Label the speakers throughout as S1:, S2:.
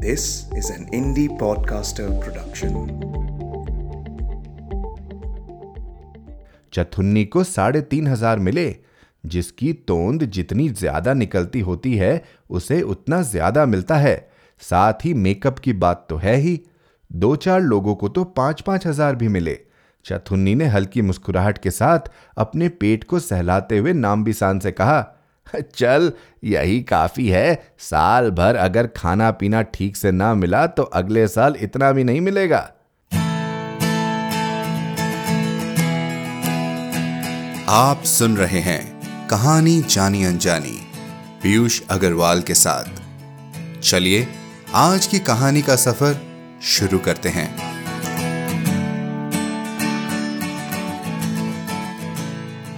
S1: This is an indie podcaster production.
S2: चथुन्नी को साढ़े तीन हज़ार मिले। जिसकी तोंद जितनी ज़्यादा निकलती होती है, उसे उतना ज़्यादा मिलता है। साथ ही मेकअप की बात तो है ही। दो चार लोगों को तो पाँच पाँच हज़ार भी मिले। चथुन्नी ने हल्की मुस्कुराहट के साथ अपने पेट को सहलाते हुए नाम बिसान से कहा चल, यही काफ़ी है। साल भर अगर खाना पीना ठीक से ना मिला तो अगले साल इतना भी नहीं मिलेगा।
S3: आप सुन रहे हैं कहानी जानी अनजानी, पीयूष अग्रवाल के साथ। चलिए, आज की कहानी का सफ़र शुरू करते हैं।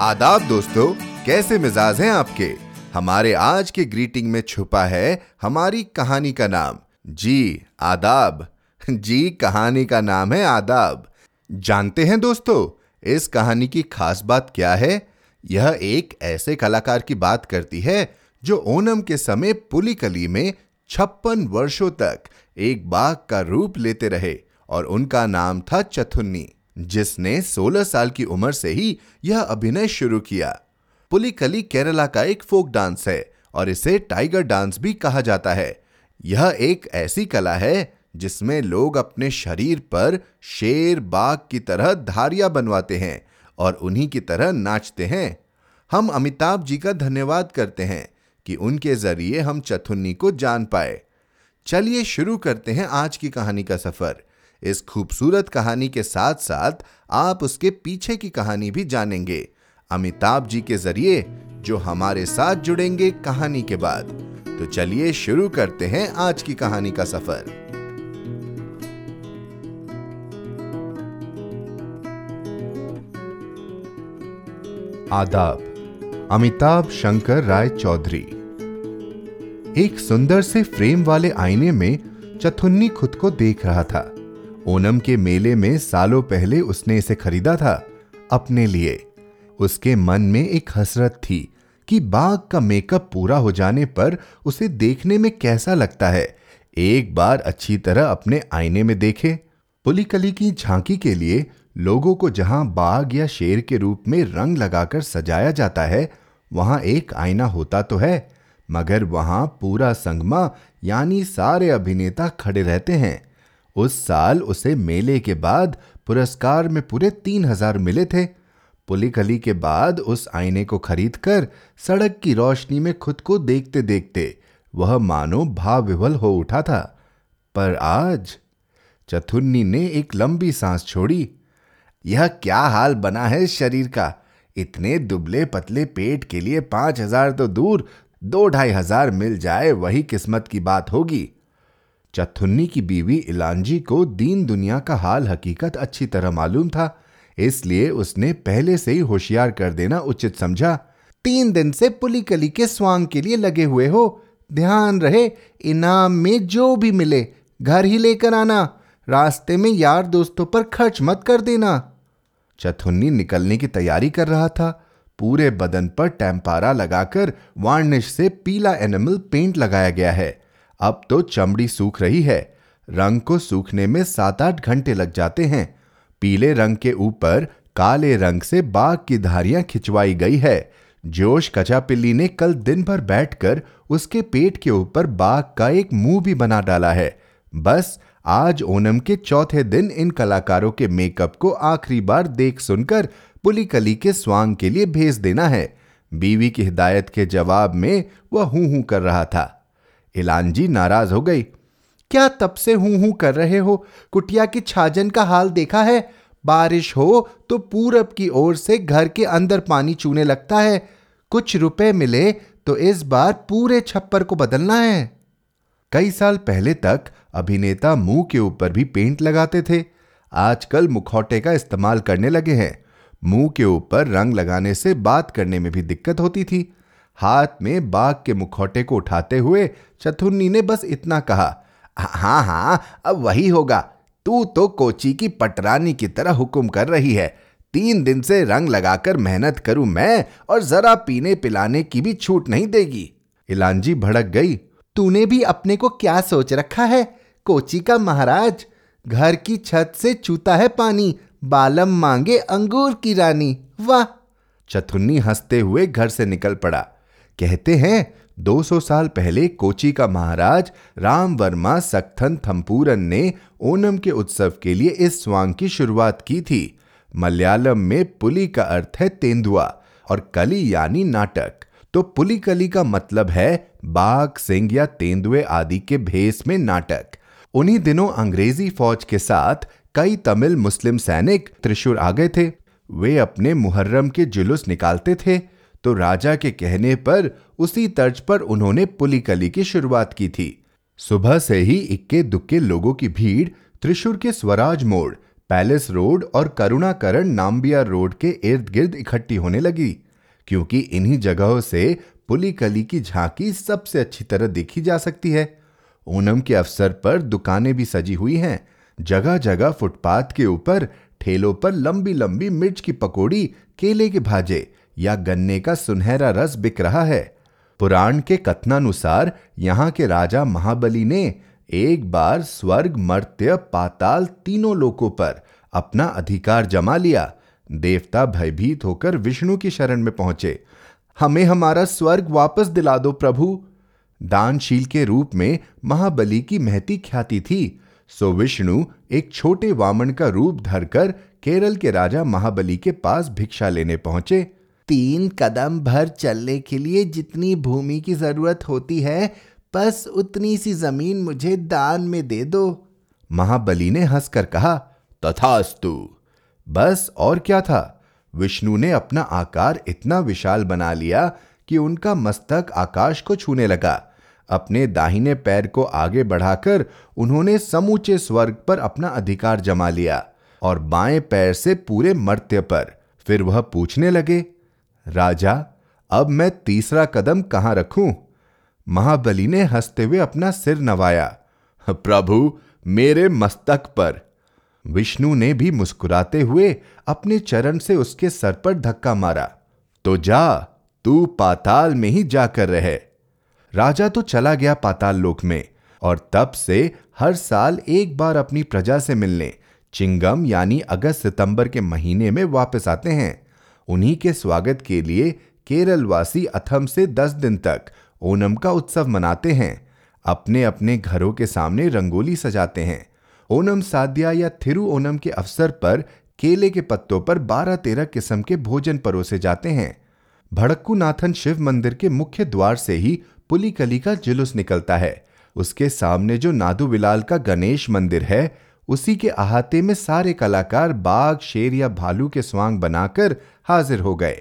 S2: आदाब दोस्तों कैसे मिजाज हैं आपके? हमारे आज के ग्रीटिंग में छुपा है हमारी कहानी का नाम। जी, आदाब। जी, कहानी का नाम है आदाब। जानते हैं दोस्तों, इस कहानी की खास बात क्या है? यह एक ऐसे कलाकार की बात करती है जो ओनम के समय पुलिकली में छप्पन वर्षों तक एक बाघ का रूप लेते रहे और उनका नाम था चथुन्नी, जिसने 16 साल की उम्र से ही यह अभिनय शुरू किया। पुलिकली केरला का एक फोक डांस है और इसे टाइगर डांस भी कहा जाता है। यह एक ऐसी कला है जिसमें लोग अपने शरीर पर शेर, बाघ की तरह धारिया बनवाते हैं और उन्हीं की तरह नाचते हैं। हम अमिताभ जी का धन्यवाद करते हैं कि उनके ज़रिए हम चथुन्नी को जान पाए। चलिए शुरू करते हैं आज की कहानी का सफ़र। इस खूबसूरत कहानी के साथ साथ आप उसके पीछे की कहानी भी जानेंगे। अमिताभ जी के ज़रिए जो हमारे साथ जुड़ेंगे कहानी के बाद। तो चलिए शुरू करते हैं आज की कहानी का सफ़र। आदाब, अमिताभ शंकर राय चौधरी। एक सुंदर से फ्रेम वाले आईने में चथुन्नी खुद को देख रहा था। ओनम के मेले में सालों पहले उसने इसे खरीदा था अपने लिए। उसके मन में एक हसरत थी कि बाघ का मेकअप पूरा हो जाने पर उसे देखने में कैसा लगता है। एक बार अच्छी तरह अपने आईने में देखे। पुलिकली की झांकी के लिए लोगों को जहाँ बाघ या शेर के रूप में रंग लगाकर सजाया जाता है, वहाँ एक आईना होता तो है, मगर वहाँ पूरा संगमा यानी सारे अभिनेता खड़े रहते हैं। उस साल उसे मेले के बाद पुरस्कार में पूरे तीन हज़ार मिले थे। पुलिकली के बाद उस आईने को खरीदकर सड़क की रोशनी में खुद को देखते देखते वह मानो भाव विवल हो उठा था। पर आज चथुन्नी ने एक लंबी सांस छोड़ी। यह क्या हाल बना है शरीर का? इतने दुबले पतले पेट के लिए पाँच हज़ार तो दूर, दो ढाई हज़ार मिल जाए, वही किस्मत की बात होगी। चथुन्नी की बीवी इलांजी को दीन दुनिया का हाल हकीकत अच्छी तरह मालूम था। इसलिए उसने पहले से ही होशियार कर देना उचित समझा। तीन दिन से पुलिकली के स्वांग के लिए लगे हुए हो। ध्यान रहे, इनाम में जो भी मिले, घर ही लेकर आना। रास्ते में यार दोस्तों पर खर्च मत कर देना। चथुन्नी निकलने की तैयारी कर रहा था। पूरे बदन पर टेम्पारा लगाकर वार्निश से पीला एनिमल पेंट लगाया गया है। अब तो चमड़ी सूख रही है। रंग को सूखने में सात आठ घंटे लग जाते हैं। पीले रंग के ऊपर काले रंग से बाघ की धारियाँ खिंचवाई गई है। जोश कचापिल्ली ने कल दिन भर बैठकर उसके पेट के ऊपर बाघ का एक मुँह भी बना डाला है। बस, आज ओनम के चौथे दिन इन कलाकारों के मेकअप को आखिरी बार देख सुनकर पुलिकली के स्वांग के लिए भेज देना है। बीवी की हिदायत के जवाब में वह हूँ हूँ कर रहा था। इलांजी नाराज़ हो गई। क्या तब से हूँ हूँ कर रहे हो? कुटिया की छाजन का हाल देखा है? बारिश हो तो पूरब की ओर से घर के अंदर पानी चूने लगता है। कुछ रुपए मिले तो इस बार पूरे छप्पर को बदलना है। कई साल पहले तक अभिनेता मुँह के ऊपर भी पेंट लगाते थे। आजकल मुखौटे का इस्तेमाल करने लगे हैं। मुँह के ऊपर रंग लगाने से बात करने में भी दिक्कत होती थी। हाथ में बाघ के मुखौटे को उठाते हुए चथुन्नी ने बस इतना कहा हाँ हाँ अब वही होगा। तू तो कोची की पटरानी की तरह हुक्म कर रही है। तीन दिन से रंग लगाकर मेहनत करूँ मैं और जरा पीने पिलाने की भी छूट नहीं देगी। इलांजी भड़क गई। तूने भी अपने को क्या सोच रखा है? कोची का महाराज, घर की छत से चूता है पानी, बालम मांगे अंगूर की रानी। वाह! चथुन्नी हँसते हुए घर से निकल पड़ा। कहते हैं 200 साल पहले कोची का महाराज राम वर्मा सक्थन थम्पूरन ने ओनम के उत्सव के लिए इस स्वांग की शुरुआत की थी। मलयालम में पुली का अर्थ है तेंदुआ और कली यानी नाटक। तो पुली कली का मतलब है बाघ, सिंह या तेंदुए आदि के भेस में नाटक। उन्हीं दिनों अंग्रेज़ी फौज के साथ कई तमिल मुस्लिम सैनिक त्रिशूर आ गए थे। वे अपने मुहर्रम के जुलूस निकालते थे। तो राजा के कहने पर उसी तर्ज पर उन्होंने पुली कली की शुरुआत की थी। सुबह से ही इक्के दुक्के लोगों की भीड़ त्रिशूर के स्वराज मोड़, पैलेस रोड और करुणाकरण नाम्बिया रोड के इर्द गिर्द इकट्ठी होने लगी, क्योंकि इन्हीं जगहों से पुली कली की झांकी सबसे अच्छी तरह देखी जा सकती है। ओनम के अवसर पर दुकानें भी सजी हुई हैं। जगह जगह फुटपाथ के ऊपर ठेलों पर लंबी लंबी मिर्च की पकौड़ी, केले के भाजे या गन्ने का सुनहरा रस बिक रहा है। पुराण के कथनानुसार यहाँ के राजा महाबली ने एक बार स्वर्ग मर्त्य पाताल तीनों लोकों पर अपना अधिकार जमा लिया। देवता भयभीत होकर विष्णु की शरण में पहुँचे। हमें हमारा स्वर्ग वापस दिला दो प्रभु। दानशील के रूप में महाबली की महती ख्याति थी। सो विष्णु एक छोटे वामन का रूप धरकर केरल के राजा महाबली के पास भिक्षा लेने पहुँचे। तीन कदम भर चलने के लिए जितनी भूमि की ज़रूरत होती है, बस उतनी सी ज़मीन मुझे दान में दे दो। महाबली ने हंसकर कहा, तथास्तु। बस और क्या था? विष्णु ने अपना आकार इतना विशाल बना लिया कि उनका मस्तक आकाश को छूने लगा। अपने दाहिने पैर को आगे बढ़ाकर उन्होंने समूचे स्वर्ग पर अपना अधिकार जमा लिया और बाएँ पैर से पूरे मर्त्य पर। फिर वह पूछने लगे राजा, अब मैं तीसरा कदम कहाँ रखूँ? महाबली ने हँसते हुए अपना सिर नवाया। प्रभु, मेरे मस्तक पर। विष्णु ने भी मुस्कुराते हुए अपने चरण से उसके सर पर धक्का मारा। तो जा, तू पाताल में ही जाकर रहे। राजा तो चला गया पाताल लोक में, और तब से हर साल एक बार अपनी प्रजा से मिलने, चिंगम यानी अगस्त सितंबर के महीने में वापस आते हैं। उन्हीं के स्वागत के लिए केरलवासी अथम से दस दिन तक ओनम का उत्सव मनाते हैं। अपने अपने घरों के सामने रंगोली सजाते हैं। ओनम साद्या या थिरु ओनम के अवसर पर केले के पत्तों पर बारह तेरह किस्म के भोजन परोसे जाते हैं। भड़क्कू नाथन शिव मंदिर के मुख्य द्वार से ही पुली कली का जुलूस निकलता है। उसके सामने जो नादू विलाल का गणेश मंदिर है उसी के अहाते में सारे कलाकार बाघ शेर या भालू के स्वांग बनाकर हाजिर हो गए।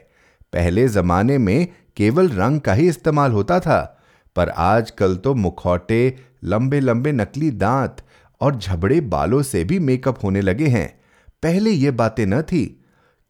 S2: पहले जमाने में केवल रंग का ही इस्तेमाल होता था, पर आजकल तो मुखौटे, लंबे लंबे नकली दांत और झबड़े बालों से भी मेकअप होने लगे हैं। पहले ये बातें न थी।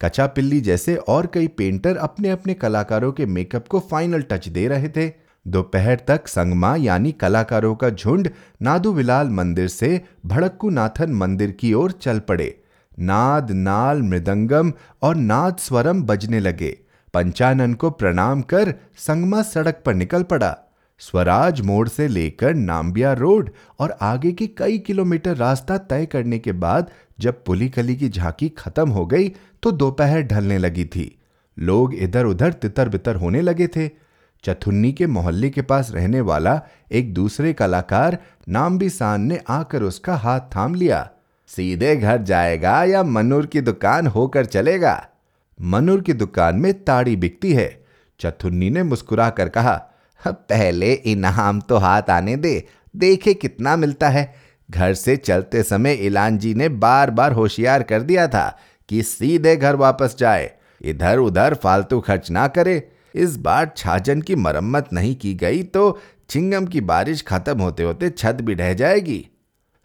S2: कचा पिल्ली जैसे और कई पेंटर अपने अपने कलाकारों के मेकअप को फाइनल टच दे रहे थे। दोपहर तक संगमा यानी कलाकारों का झुंड नादू विलाल मंदिर से भड़क्कू नाथन मंदिर की ओर चल पड़े। नाद नाल मृदंगम और नाद स्वरम बजने लगे। पंचानन को प्रणाम कर संगमा सड़क पर निकल पड़ा। स्वराज मोड़ से लेकर नाम्बिया रोड और आगे की कई किलोमीटर रास्ता तय करने के बाद जब पुली कली की झांकी खत्म हो गई तो दोपहर ढलने लगी थी। लोग इधर उधर तितर बितर होने लगे थे। चथुन्नी के मोहल्ले के पास रहने वाला एक दूसरे कलाकार नाम्बी सान ने आकर उसका हाथ थाम लिया। सीधे घर जाएगा या मनूर की दुकान होकर चलेगा? मनूर की दुकान में ताड़ी बिकती है। चथुन्नी ने मुस्कुरा कर कहा पहले इनाम तो हाथ आने दे, देखे कितना मिलता है। घर से चलते समय इलान जी ने बार बार होशियार कर दिया था कि सीधे घर वापस जाए। इधर उधर फालतू खर्च ना करे। इस बार छाजन की मरम्मत नहीं की गई तो चिंगम की बारिश खत्म होते होते छत भी ढह जाएगी।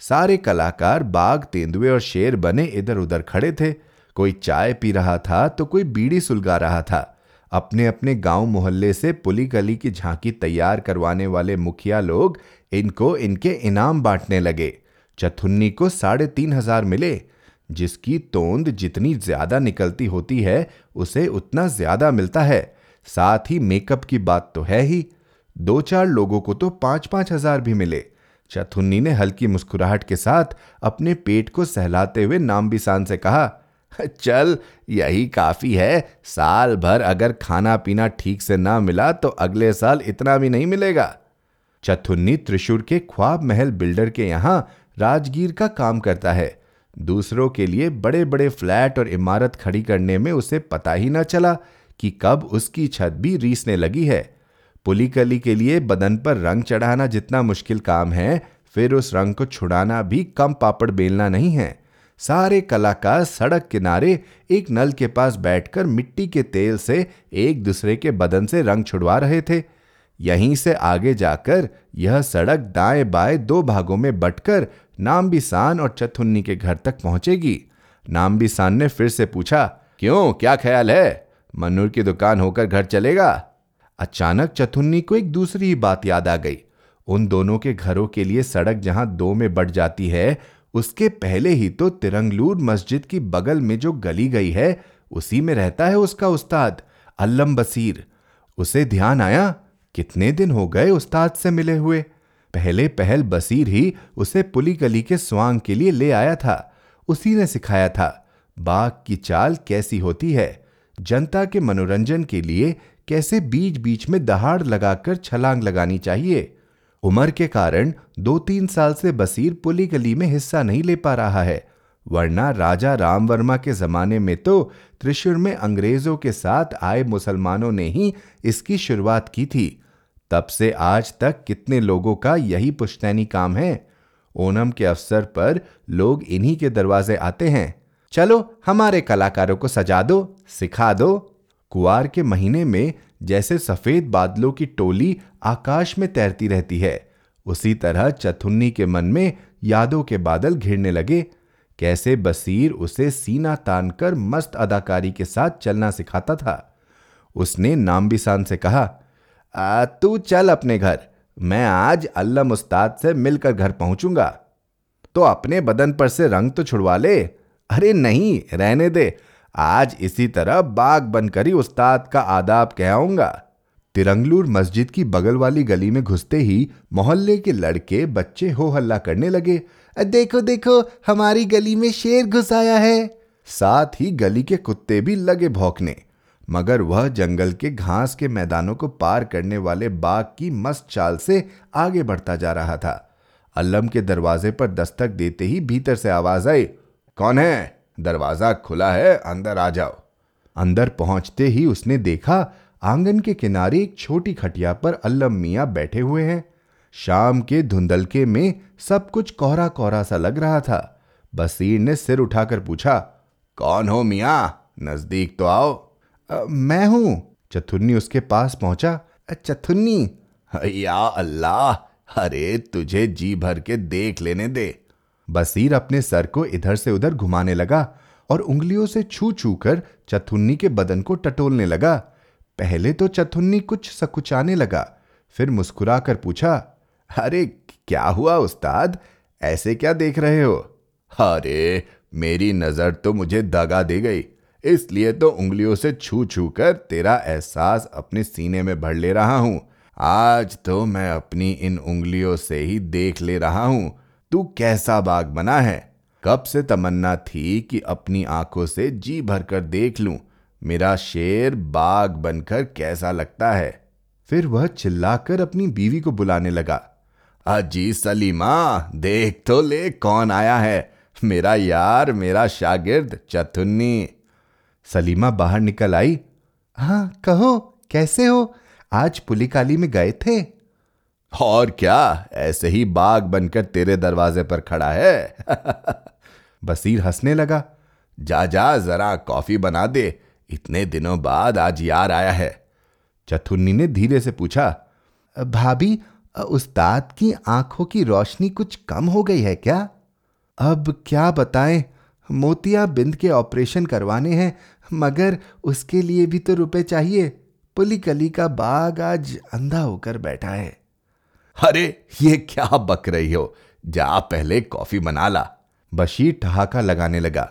S2: सारे कलाकार बाघ तेंदुए और शेर बने इधर उधर खड़े थे। कोई चाय पी रहा था तो कोई बीड़ी सुलगा रहा था। अपने अपने गाँव मोहल्ले से पुली गली की झांकी तैयार करवाने वाले मुखिया लोग इनको इनके इनाम बांटने लगे। चथुन्नी को साढ़े तीन हज़ार मिले। जिसकी तोंद जितनी ज़्यादा निकलती होती है, उसे उतना ज़्यादा मिलता है। साथ ही मेकअप की बात तो है ही। दो चार लोगों को तो पाँच पाँच हज़ार भी मिले। चथुन्नी ने हल्की मुस्कुराहट के साथ अपने पेट को सहलाते हुए नामबिसान से कहा, चल, यही काफ़ी है। साल भर अगर खाना पीना ठीक से ना मिला तो अगले साल इतना भी नहीं मिलेगा। चथुन्नी त्रिशूर के ख्वाब महल बिल्डर के यहाँ राजगीर का काम करता है। दूसरों के लिए बड़े बड़े फ्लैट और इमारत खड़ी करने में उसे पता ही ना चला। कि कब उसकी छत भी रीसने लगी है। पुलिकली के लिए बदन पर रंग चढ़ाना जितना मुश्किल काम है, फिर उस रंग को छुड़ाना भी कम पापड़ बेलना नहीं है। सारे कलाकार सड़क किनारे एक नल के पास बैठकर मिट्टी के तेल से एक दूसरे के बदन से रंग छुड़वा रहे थे। यहीं से आगे जाकर यह सड़क दाएँ बाएँ दो भागों में बटकर नामबिसान और चथुन्नी के घर तक पहुंचेगी। नामबिसान ने फिर से पूछा, क्यों? क्या ख्याल है? मनूर की दुकान होकर घर चलेगा। अचानक चथुन्नी को एक दूसरी ही बात याद आ गई। उन दोनों के घरों के लिए सड़क जहाँ दो में बढ़ जाती है, उसके पहले ही तो तिरंगलूर मस्जिद की बगल में जो गली गई है, उसी में रहता है उसका उस्ताद, अल्लम बसीर। उसे ध्यान आया, कितने दिन हो गए उस्ताद से मिले हुए। पहले पहल बसीर ही उसे पुली गली के स्वांग के लिए ले आया था। उसी ने सिखाया था बाघ की चाल कैसी होती है। जनता के मनोरंजन के लिए कैसे बीच बीच में दहाड़ लगाकर छलांग लगानी चाहिए? उम्र के कारण दो तीन साल से बसीर पुली गली में हिस्सा नहीं ले पा रहा है। वरना राजा राम वर्मा के जमाने में तो त्रिशूर में अंग्रेज़ों के साथ आए मुसलमानों ने ही इसकी शुरुआत की थी। तब से आज तक कितने लोगों का यही पुश्तैनी काम है? ओनम के अवसर पर लोग इन्हीं के दरवाजे आते हैं। चलो हमारे कलाकारों को सजा दो, सिखा दो। कुआर के महीने में जैसे सफ़ेद बादलों की टोली आकाश में तैरती रहती है, उसी तरह चथुन्नी के मन में यादों के बादल घिरने लगे। कैसे बसीर उसे सीना तानकर मस्त अदाकारी के साथ चलना सिखाता था। उसने नामबिसान से कहा तू चल अपने घर, मैं आज अल्लाह उस्ताद से मिलकर घर पहुंचूँगा। तो अपने बदन पर से रंग तो छुड़वा ले अरे नहीं, रहने दे। आज इसी तरह बाग बनकर ही उस्ताद का आदाब कहूँगा तिरंगलूर मस्जिद की बगल वाली गली में घुसते ही मोहल्ले के लड़के बच्चे हो हल्ला करने लगे। देखो देखो, हमारी गली में शेर घुस आया है। साथ ही गली के कुत्ते भी लगे भौंकने। मगर वह जंगल के घास के मैदानों को पार करने वाले बाघ की मस्त चाल से आगे बढ़ता जा रहा था। अल्लम के दरवाजे पर दस्तक देते ही भीतर से आवाज़ आई कौन है? दरवाज़ा खुला है, अंदर आ जाओ। अंदर पहुँचते ही उसने देखा, आँगन के किनारे एक छोटी खटिया पर अल्लम मियाँ बैठे हुए हैं। शाम के धुंधलके में सब कुछ कोहरा कोहरा सा लग रहा था। बसीर ने सिर उठाकर पूछा, कौन हो मियाँ? नज़दीक तो आओ।
S4: मैं हूँ। चथुन्नी उसके पास पहुँचा। चथुन्नी?
S2: या अल्लाह, अरे तुझे जी भर के देख लेने दे।
S4: बसीर अपने सर को इधर से उधर घुमाने लगा और उंगलियों से छू छू कर चथुन्नी के बदन को टटोलने लगा। पहले तो चथुन्नी कुछ सकुचाने लगा, फिर मुस्कुरा कर पूछा,
S2: अरे, क्या हुआ उस्ताद? ऐसे क्या देख रहे हो? अरे, मेरी नज़र तो मुझे दगा दे गई, इसलिए तो उंगलियों से छू छू कर तेरा एहसास अपने सीने में भर ले रहा हूँ। आज तो मैं अपनी इन उंगलियों से ही देख ले रहा हूँ तू कैसा बाग बना है? कब से तमन्ना थी कि अपनी आँखों से जी भरकर देख लूँ? मेरा शेर बाग बनकर कैसा लगता है?
S4: फिर वह चिल्लाकर अपनी बीवी को बुलाने लगा।
S2: अजी सलीमा, देख तो ले कौन आया है? मेरा यार, मेरा शागिर्द, चतुन्नी।
S4: सलीमा बाहर निकल आई। हाँ कहो, कैसे हो? आज पुलिकाली में गए थे?
S2: और क्या? ऐसे ही बाघ बनकर तेरे दरवाजे पर खड़ा है।
S4: बसीर हंसने लगा।
S2: जा जा, जरा कॉफ़ी बना दे। इतने दिनों बाद आज यार आया है।
S4: चथुन्नी ने धीरे से पूछा, भाभी, उस्ताद की आँखों की रोशनी कुछ कम हो गई है क्या? अब क्या बताएँ? मोतिया बिंद के ऑपरेशन करवाने हैं, मगर उसके लिए भी तो रुपए चाहिए। पुली कली का बाग आज अंधा होकर बैठा है।
S2: अरे, ये क्या बक रही हो? जा पहले कॉफ़ी बना ला।
S4: बशीर ठहाका लगाने लगा।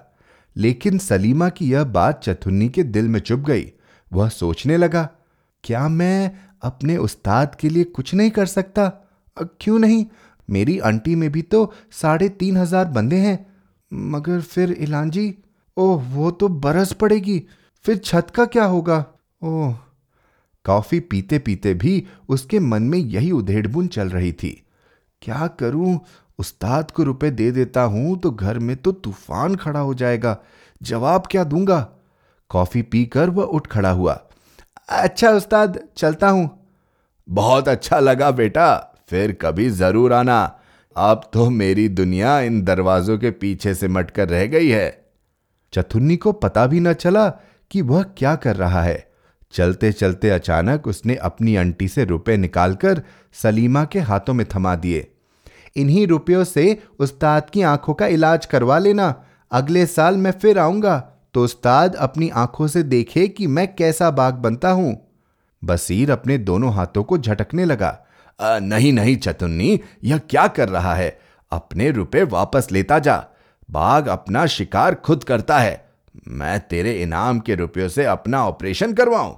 S4: लेकिन सलीमा की यह बात चथुन्नी के दिल में चुप गई। वह सोचने लगा,
S2: क्या मैं अपने उस्ताद के लिए कुछ नहीं कर सकता? क्यों नहीं? मेरी आंटी में भी तो साढ़े तीन हज़ार बंदे हैं। मगर फिर इलांजी ओह, वो तो बरस पड़ेगी। फिर छत का क्या होगा? ओह कॉफ़ी पीते पीते भी उसके मन में यही उधेड़बुन चल रही थी। क्या करूँ? उस्ताद को रुपए दे देता हूँ तो घर में तो तूफ़ान खड़ा हो जाएगा। जवाब क्या दूँगा? कॉफ़ी पीकर वह उठ खड़ा हुआ। अच्छा उस्ताद, चलता हूँ।
S5: बहुत अच्छा लगा बेटा, फिर कभी ज़रूर आना। अब तो मेरी दुनिया इन दरवाजों के पीछे से मटकर रह गई है।
S2: चतुन्नी को पता भी न चला कि वह क्या कर रहा है। चलते चलते अचानक उसने अपनी अंटी से रुपए निकालकर सलीमा के हाथों में थमा दिए। इन्हीं रुपयों से उस्ताद की आँखों का इलाज करवा लेना। अगले साल मैं फिर आऊँगा। तो उस्ताद अपनी आँखों से देखे कि मैं कैसा बाग बनता हूँ। बसीर अपने दोनों हाथों को झटकने लगा।
S5: आ, नहीं नहीं चतुन्नी यह क्या कर रहा है? अपने रुपए वापस लेता जा। बाघ अपना शिकार खुद करता है। मैं तेरे इनाम के रुपयों से अपना ऑपरेशन करवाऊं।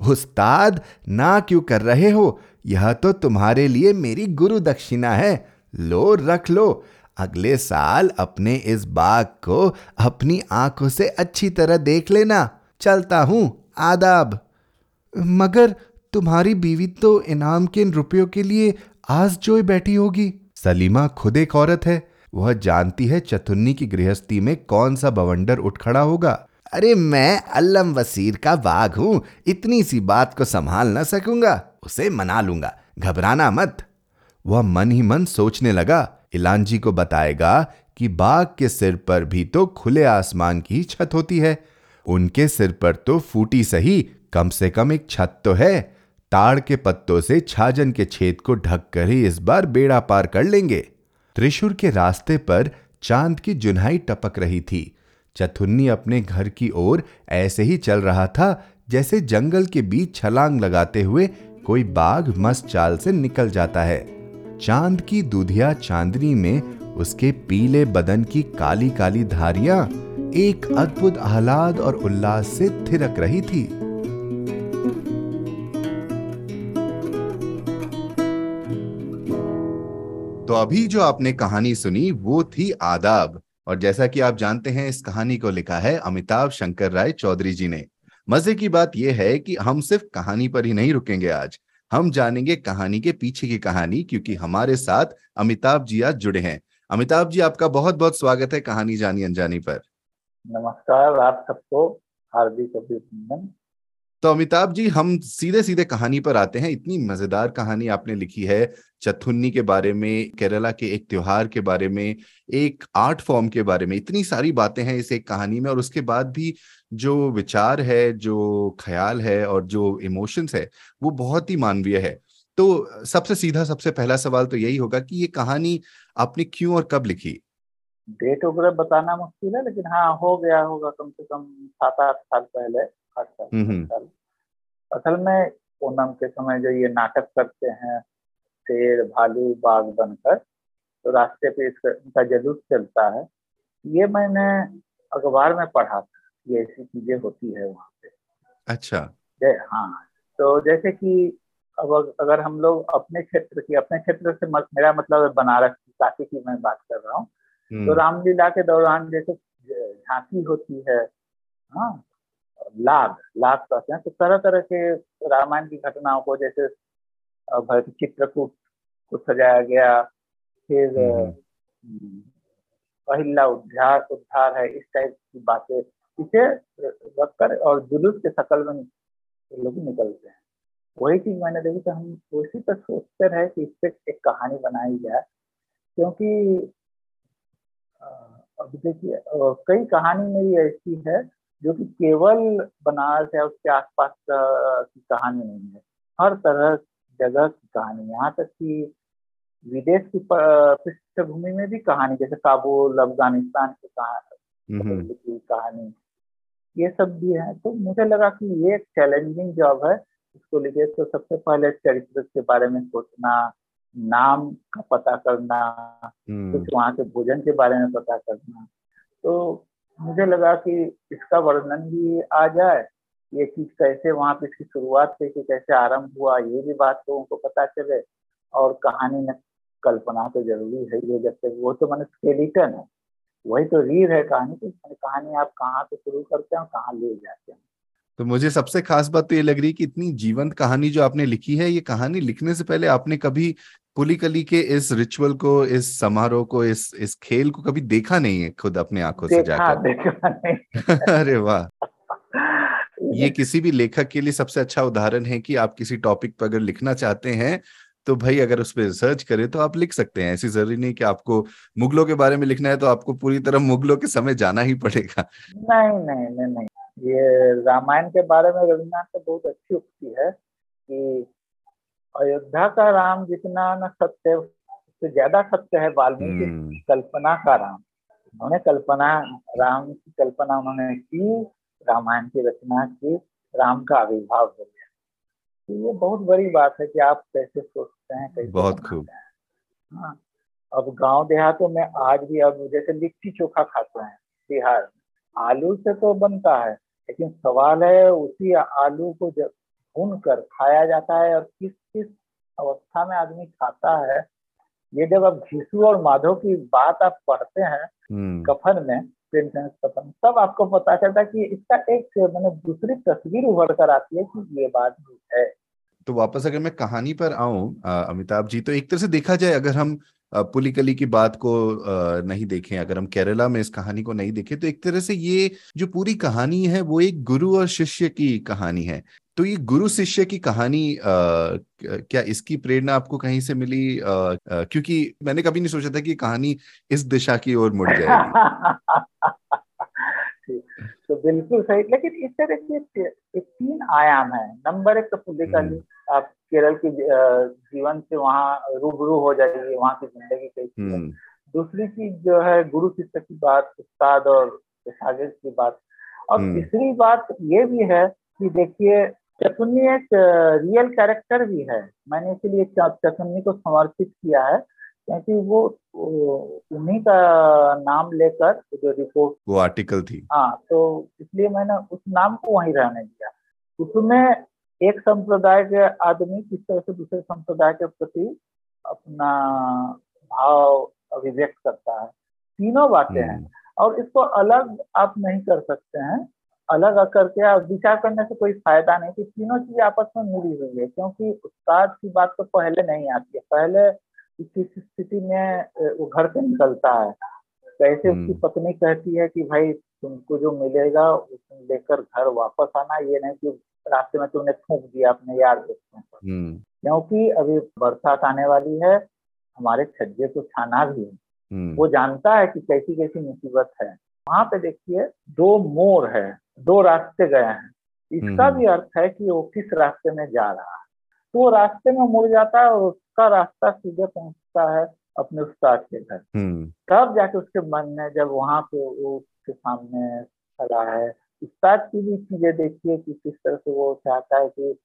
S2: उस्ताद ना क्यों कर रहे हो? यह तो तुम्हारे लिए मेरी गुरु दक्षिणा है। लो, रख लो। अगले साल अपने इस बाग को अपनी आँखों से अच्छी तरह देख लेना। चलता हूँ। आदाब। मगर तुम्हारी बीवी तो इनाम के इन रुपयों के लिए आज जोए बैठी होगी। सलीमा खुद एक औरत है। वह जानती है चतुन्नी की गृहस्थी में कौन सा बवंडर उठ खड़ा होगा। अरे मैं अल्लम वसीर का बाघ हूँ, इतनी सी बात को संभाल न सकूँगा, उसे मना लूँगा, घबराना मत। वह मन ही मन सोचने लगा, इलांजी को बताएगा कि बाघ के सिर पर भी तो खुले आसमान की छत होती है, उनके सिर पर तो फूटी सही, कम से कम एक छत तो है। ताड़ के पत्तों से छाजन के छेद को ढक कर ही इस बार बेड़ा पार कर लेंगे। त्रिशूर के रास्ते पर चाँद की जुन्हाई टपक रही थी चथुन्नी अपने घर की ओर ऐसे ही चल रहा था, जैसे जंगल के बीच छलांग लगाते हुए कोई बाघ मस्त चाल से निकल जाता है। चाँद की दूधिया चांदनी में उसके पीले बदन की काली काली धारियाँ एक अद्भुत आह्लाद और उल्लास से थिरक रही थी।
S6: तो अभी जो आपने कहानी सुनी वो थी आदाब। और जैसा कि आप जानते हैं, इस कहानी को लिखा है अमिताभ शंकर राय चौधरी जी ने। मज़े की बात यह है कि हम सिर्फ़ कहानी पर ही नहीं रुकेंगे आज। हम जानेंगे कहानी के पीछे की कहानी, क्योंकि हमारे साथ अमिताभ जी आज जुड़े हैं। अमिताभ जी, आपका बहुत बहुत स्वागत है कहानी जानी अनजानी पर।
S7: नमस्कार, आप सबको हार्दिक अभिनंदन।
S6: तो अमिताभ जी, हम सीधे सीधे कहानी पर आते हैं। इतनी मज़ेदार कहानी आपने लिखी है। चथुन्नी के बारे में, केरला के एक त्योहार के बारे में, एक आर्ट फॉर्म के बारे में, इतनी सारी बातें हैं इस एक कहानी में और उसके बाद भी जो विचार है, जो ख्याल है और जो इमोशंस है, वो बहुत ही मानवीय है। तो सबसे सीधा, सबसे पहला सवाल तो यही होगा कि ये कहानी आपने क्यों और कब लिखी?
S7: डेट वगैरह बताना मुश्किल है, लेकिन हाँ हो गया होगा कम से कम सात आठ साल पहले। साल,
S6: हम्म, हम्म।
S7: साल असल में ओनम के समय जो ये नाटक करते हैं शेर भालू बाघ बनकर तो रास्ते पे इसका इनका जलूस चलता है। ये मैंने अखबार में पढ़ा था ये ऐसी चीज़ें होती है वहाँ पे।
S6: अच्छा।
S7: हाँ तो जैसे कि अब अगर हम लोग अपने क्षेत्र की अपने क्षेत्र से मत, मेरा मतलब है बनारस की काशी की मैं बात कर रहा हूँ। तो
S6: हम्म।
S7: रामलीला के दौरान जैसे झांकी होती है हाँ लाग लाग कहते हैं तो तरह तरह के रामायण की घटनाओं को जैसे चित्रकूट को सजाया गया फिर
S6: हम्म।
S7: अहिल्ला उद्धार उद्धार है इस टाइप की बातें इसे रखकर और जुलूस के शकल में लोग निकलते हैं वही चीज़ मैंने देखी तो हम उसी पर सोचते रहे कि इस पर एक कहानी बनाई जाए क्योंकि अब देखिए कई कहानी मेरी ऐसी है जो कि केवल बनारस या उसके आसपास की कहानी नहीं है। हर तरह जगह की कहानी यहाँ तक कि विदेश की पृष्ठभूमि में भी कहानी जैसे काबुल अफ़गानिस्तान की कहानी कहानी ये सब भी है। तो मुझे लगा कि ये एक चैलेंजिंग जॉब है। इसको लिखे तो सबसे पहले चरित्र के बारे में सोचना नाम का पता करना हम्म। कुछ वहाँ के भोजन के बारे में पता करना। तो मुझे लगा कि इसका वर्णन भी आ जाए। ये चीज़ कैसे वहाँ पे इसकी शुरुआत कैसे कैसे आरंभ हुआ, ये भी बात लोगों को पता चले। और कहानी में कल्पना तो ज़रूरी है ये जब तक वो तो मैंने स्केलिटन है। वही तो रीढ़ है कहानी, की कहानी आप कहाँ से शुरू करते हैं और कहाँ ले जाते हैं।
S2: तो मुझे सबसे खास बात तो ये लग रही है कि इतनी जीवंत कहानी जो आपने लिखी है ये कहानी लिखने से पहले आपने कभी पुलिकली के इस रिचुअल को इस समारोह को इस इस खेल को कभी देखा नहीं है खुद अपने आँखों से जाकर? अरे वाह। ये किसी भी लेखक के लिए सबसे अच्छा उदाहरण है कि आप किसी टॉपिक पर अगर लिखना चाहते हैं तो भाई अगर उस पर रिसर्च करें तो आप लिख सकते हैं। ऐसी ज़रूरी नहीं कि आपको मुगलों के बारे में लिखना है तो आपको पूरी तरह मुगलों के समय जाना ही पड़ेगा।
S7: नहीं नहीं नहीं नहीं। ये रामायण के बारे में रविन्द्रनाथ की बहुत अच्छी उक्ति है कि अयोध्या का राम जितना न सत्य उससे ज़्यादा सत्य है वाल्मीकि हम्म। कल्पना का राम। उन्होंने कल्पना राम की कल्पना उन्होंने की रामायण की रचना की राम का आविर्भाव हो गया। तो ये बहुत बड़ी बात है कि आप कैसे सोचते हैं कैसे
S2: बहुत खूब।
S7: हाँ। अब गाँव देहातों में आज भी अब जैसे लिट्टी चोखा खाते हैं बिहार आलू से तो बनता है लेकिन सवाल है उसी आलू को जब भून कर खाया जाता है और किस किस अवस्था में आदमी खाता है ये जब आप घीसू और माधव की बात आप पढ़ते हैं हम्म। कफन में कफन तब आपको पता चलता है कि इसका एक मैंने दूसरी तस्वीर उभर कर आती है कि ये बात भी है
S2: तो वापस अगर मैं कहानी पर आऊँ अमिताभ जी तो एक तरह से देखा जाए अगर हम पुलिकली की बात को नहीं देखें अगर हम केरला में इस कहानी को नहीं देखें तो एक तरह से ये जो पूरी कहानी है वो एक गुरु और शिष्य की कहानी है। तो ये गुरु शिष्य की कहानी आ, क्या इसकी प्रेरणा आपको कहीं से मिली? आ, आ, क्योंकि मैंने कभी नहीं सोचा था कि कहानी इस दिशा की ओर मुड़
S7: जाएगी। तो बिल्कुल सही लेकिन इस तरह की एक तीन आयाम है। नंबर एक तो पुलिकली आप केरल के जीवन से वहाँ रूबरू हो जाएगी वहाँ की ज़िंदगी कैसी है। हम्म। दूसरी चीज़ जो है गुरु शिष्य की बात उस्ताद और शागिर्द की बात। और हम्म। तीसरी बात ये भी है कि देखिए चतुन्नी एक रियल कैरेक्टर भी है। मैंने इसीलिए चतुन्नी को समर्पित किया है क्योंकि वो उन्हीं का नाम लेकर जो रिपोर्ट
S2: वो आर्टिकल थी।
S7: हाँ तो इसलिए मैंने उस नाम को वहीं रहने दिया। उसमें एक संप्रदाय के आदमी किस तरह से दूसरे संप्रदाय के प्रति अपना भाव अभिव्यक्त करता है। तीनों बातें हैं। हम्म। और इसको अलग आप नहीं कर सकते हैं। अलग करके आप विचार करने से कोई फ़ायदा नहीं कि तीनों चीज़ें आपस में मिली हुई है क्योंकि उस्ताद की बात तो पहले नहीं आती है। पहले किसी स्थिति में वो घर से निकलता है कैसे उसकी हम्म। पत्नी कहती है कि भाई तुमको जो मिलेगा उसमें लेकर घर वापस आना ये नहीं कि रास्ते में तुमने थूक दिया अपने यार दोस्तों पर हम्म। क्योंकि अभी बरसात आने वाली है हमारे छज्जे को छाना भी है हम्म। वो जानता है कि कैसी कैसी मुसीबत है वहाँ पे देखिए दो मोर है दो रास्ते गए हैं इसका। भी अर्थ है कि वो किस रास्ते में जा रहा है तो रास्ते में मुड़ जाता है और उसका रास्ता सीधे पहुँचता है अपने उस्ताद के घर। तब जाके उसके मन में जब वहाँ पे वो उसके सामने खड़ा है उस्ताद की भी चीज़ें देखिए कि किस तरह से वो चाहता है कि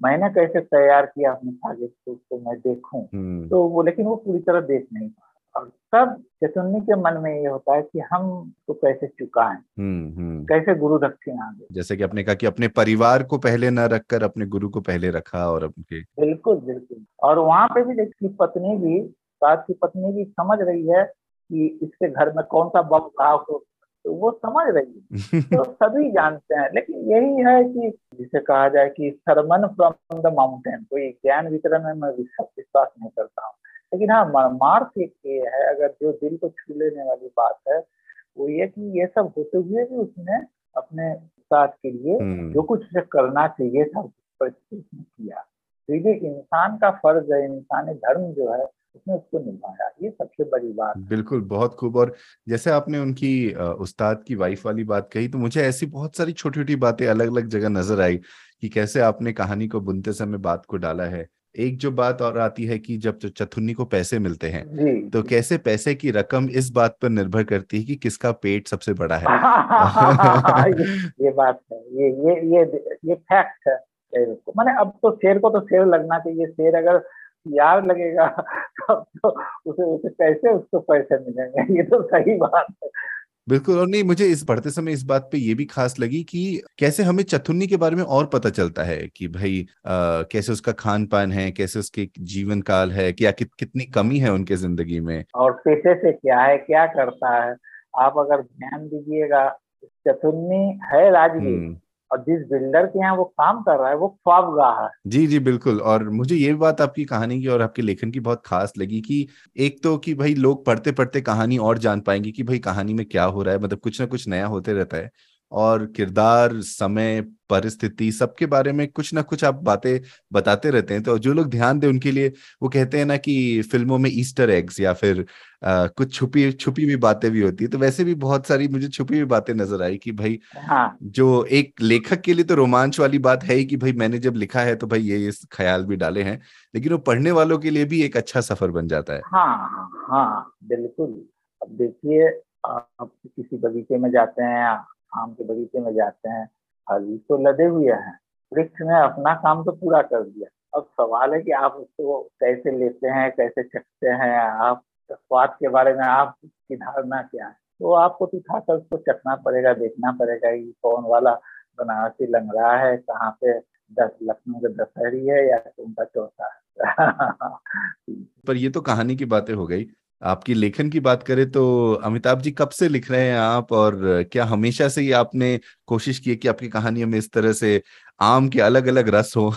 S7: मैंने कैसे तैयार किया अपने शागिद को उसको मैं देखूँ। हम्म। तो वो लेकिन वो पूरी तरह देख नहीं पा और तब चतुन्नी के मन में ये होता है कि हम तो कैसे चुकाएँ। हम्म, हम्म। कैसे गुरु दक्षिणा दे।
S2: जैसे कि आपने कहा कि अपने परिवार को पहले न रखकर अपने गुरु को पहले रखा और उनके
S7: बिल्कुल बिल्कुल। और वहाँ पे भी देखिए पत्नी भी साथ की पत्नी भी समझ रही है कि इसके घर में कौन सा बम भाव तो वो समझ रही है। तो सभी जानते हैं लेकिन यही है कि जिसे कहा जाए कि सरमन फ्रॉम द माउंटेन कोई ज्ञान वितरण में मैं विश्वास नहीं करता हूँ। लेकिन हाँ मार्क एक ये है अगर जो दिल को छू लेने वाली बात है वो ये कि ये सब होते हुए भी उसने अपने साथ के लिए हम्म। जो कुछ उसे करना चाहिए था किया। तो ये इंसान का फ़र्ज़ है इंसानी धर्म जो है उसने उसको निभाया। ये सबसे बड़ी बात
S2: बिल्कुल बहुत खूब। और जैसे आपने उनकी उस्ताद की वाइफ वाली बात कही तो मुझे ऐसी बहुत सारी छोटी छोटी बातें अलग अलग जगह नज़र आई कि कैसे आपने कहानी को बुनते समय बात को डाला है। एक जो बात और आती है कि जब चथुन्नी को पैसे मिलते हैं तो कैसे पैसे की रकम इस बात पर निर्भर करती है कि किसका पेट सबसे बड़ा है?
S7: ये, ये बात है ये ये ये ये फैक्ट है मैंने अब तो शेर को तो शेर लगना चाहिए शेर अगर यार लगेगा तब तो उसे उसे कैसे उसको पैसे मिलेंगे ये तो सही बात है।
S3: बिल्कुल और नहीं मुझे इस पढ़ते समय इस बात पे ये भी खास लगी कि कैसे हमें चथुन्नी के बारे में और पता चलता है कि भाई आ, कैसे उसका खान पान है कैसे उसके जीवन काल है क्या कि, कितनी कमी है उनके ज़िंदगी में?
S7: और पेशे से क्या है क्या करता है? आप अगर ध्यान दीजिएगा चतुर्नी है राजगीर हम्म। और जिस बिल्डर के यहाँ वो काम कर रहा है, वो ख्वाब रहा है।
S3: जी जी, बिल्कुल। और मुझे ये बात आपकी कहानी की और आपके लेखन की बहुत खास लगी कि एक तो कि भाई लोग पढ़ते पढ़ते कहानी और जान पाएँगे कि भाई कहानी में क्या हो रहा है मतलब कुछ ना कुछ नया होते रहता है। और किरदार समय परिस्थिति सबके बारे में कुछ ना कुछ आप बातें बताते रहते हैं। तो जो लोग ध्यान दें उनके लिए वो कहते हैं ना कि फ़िल्मों में ईस्टर एग्स या फिर आ, कुछ छुपी छुपी हुई बातें भी होती है। तो वैसे भी बहुत सारी मुझे छुपी हुई बातें नज़र आई कि भाई हाँ। जो एक लेखक के लिए तो रोमांच वाली बात है ही कि भाई मैंने जब लिखा है तो भाई ये इस ख्याल भी डाले हैं लेकिन वो पढ़ने वालों के लिए भी एक अच्छा सफ़र बन जाता है।
S7: हाँ हाँ, हाँ बिल्कुल। अब देखिए आप किसी बगीचे में जाते हैं आम के बगीचे में जाते हैं, फल तो लदे हुए हैं, वृक्ष ने अपना काम तो पूरा कर दिया। अब सवाल है कि आप उसको कैसे लेते हैं, कैसे चखते हैं, आप स्वाद के बारे में आपकी धारणा क्या है? तो आपको तो उठाकर उसको चखना पड़ेगा, देखना पड़ेगा कि कौन वाला बनारसी रहा है, कहाँ पे दस, लखनऊ के दशहरी है या उनका चौथा है।
S3: पर ये तो कहानी की बातें हो गई। आपकी लेखन की बात करें तो अमिताभ जी कब से लिख रहे हैं आप? और क्या हमेशा से ही आपने कोशिश की है कि आपकी कहानियों में इस तरह से आम के अलग अलग रस हो?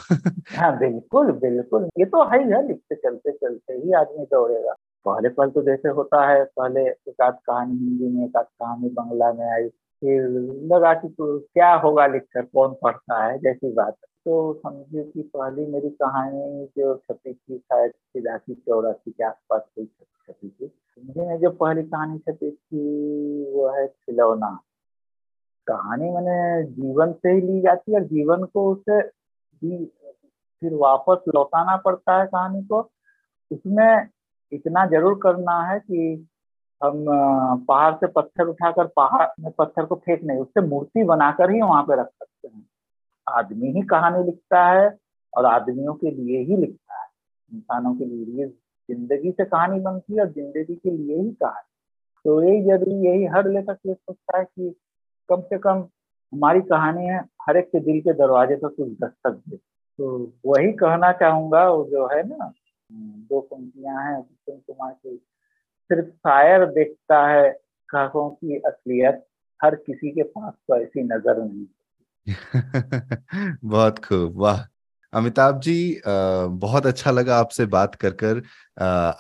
S7: हाँ बिल्कुल बिल्कुल। ये तो है ही लिखते चलते चलते ही आदमी दौड़ेगा। पहले पहले तो जैसे होता है, पहले एक आध कहानी हिंदी में, एक आध कहानी बंगला में आई, फिर लगा कि तो क्या होगा लिखकर, कौन पढ़ता है, जैसी बात तो समझिए कि पहली मेरी कहानी जो छपी थी शायद तिरासी चौरासी के आसपास कोई छपी थी। हिंदी जो पहली कहानी छपी थी वो है खिलौना। कहानी मैंने जीवन से ही ली जाती है और जीवन को उसे फिर वापस लौटाना पड़ता है कहानी को। उसमें इतना ज़रूर करना है कि हम पहाड़ से पत्थर उठाकर, पहाड़ में पत्थर को फेंक नहीं, उससे मूर्ति बनाकर ही वहाँ पे रख सकते हैं। आदमी ही कहानी लिखता है और आदमियों के लिए ही लिखता है। इंसानों के लिए ज़िंदगी से कहानी बनती है और ज़िंदगी के लिए ही कहानी। तो यही ज़रूरी यही हर लेखक ये सोचता है कि कम से कम हमारी कहानी है, हर एक के दिल के दरवाजे पर कुछ दस्तक दे। तो वही कहना चाहूँगा, वो जो है ना, दो पंक्तियाँ हैं भूषण कुमार की, सिर्फ़ शायर देखता है खाकों की असलियत, हर किसी के पास तो ऐसी नज़र नहीं।
S3: बहुत खूब वाह। अमिताभ जी बहुत अच्छा लगा आपसे बात कर कर।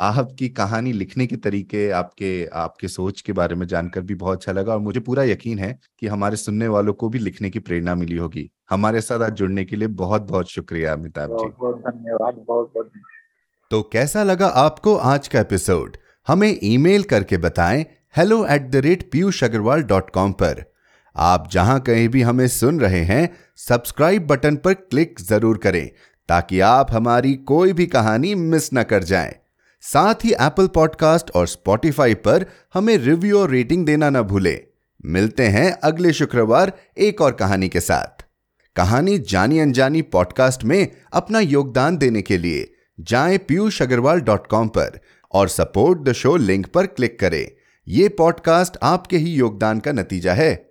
S3: आपकी कहानी लिखने के तरीके आपके आपके सोच के बारे में जानकर भी बहुत अच्छा लगा और मुझे पूरा यकीन है कि हमारे सुनने वालों को भी लिखने की प्रेरणा मिली होगी। हमारे साथ आज जुड़ने के लिए बहुत बहुत शुक्रिया अमिताभ जी।
S7: बहुत धन्यवाद बहुत बहुत
S2: तो कैसा लगा आपको आज का एपिसोड? हमें ईमेल करके बताएँ hello at the rate Piyush Agarwal dot com पर। आप जहाँ कहीं भी हमें सुन रहे हैं सब्सक्राइब बटन पर क्लिक ज़रूर करें, ताकि आप हमारी कोई भी कहानी मिस न कर जाएँ। साथ ही एप्पल पॉडकास्ट और स्पॉटिफाई पर हमें रिव्यू और रेटिंग देना न भूलें। मिलते हैं अगले शुक्रवार एक और कहानी के साथ। कहानी जानी अनजानी पॉडकास्ट में अपना योगदान देने के लिए जाएँ पीयूष अग्रवाल डॉट कॉम पर और सपोर्ट द शो लिंक पर क्लिक करें। यह पॉडकास्ट आपके ही योगदान का नतीजा है।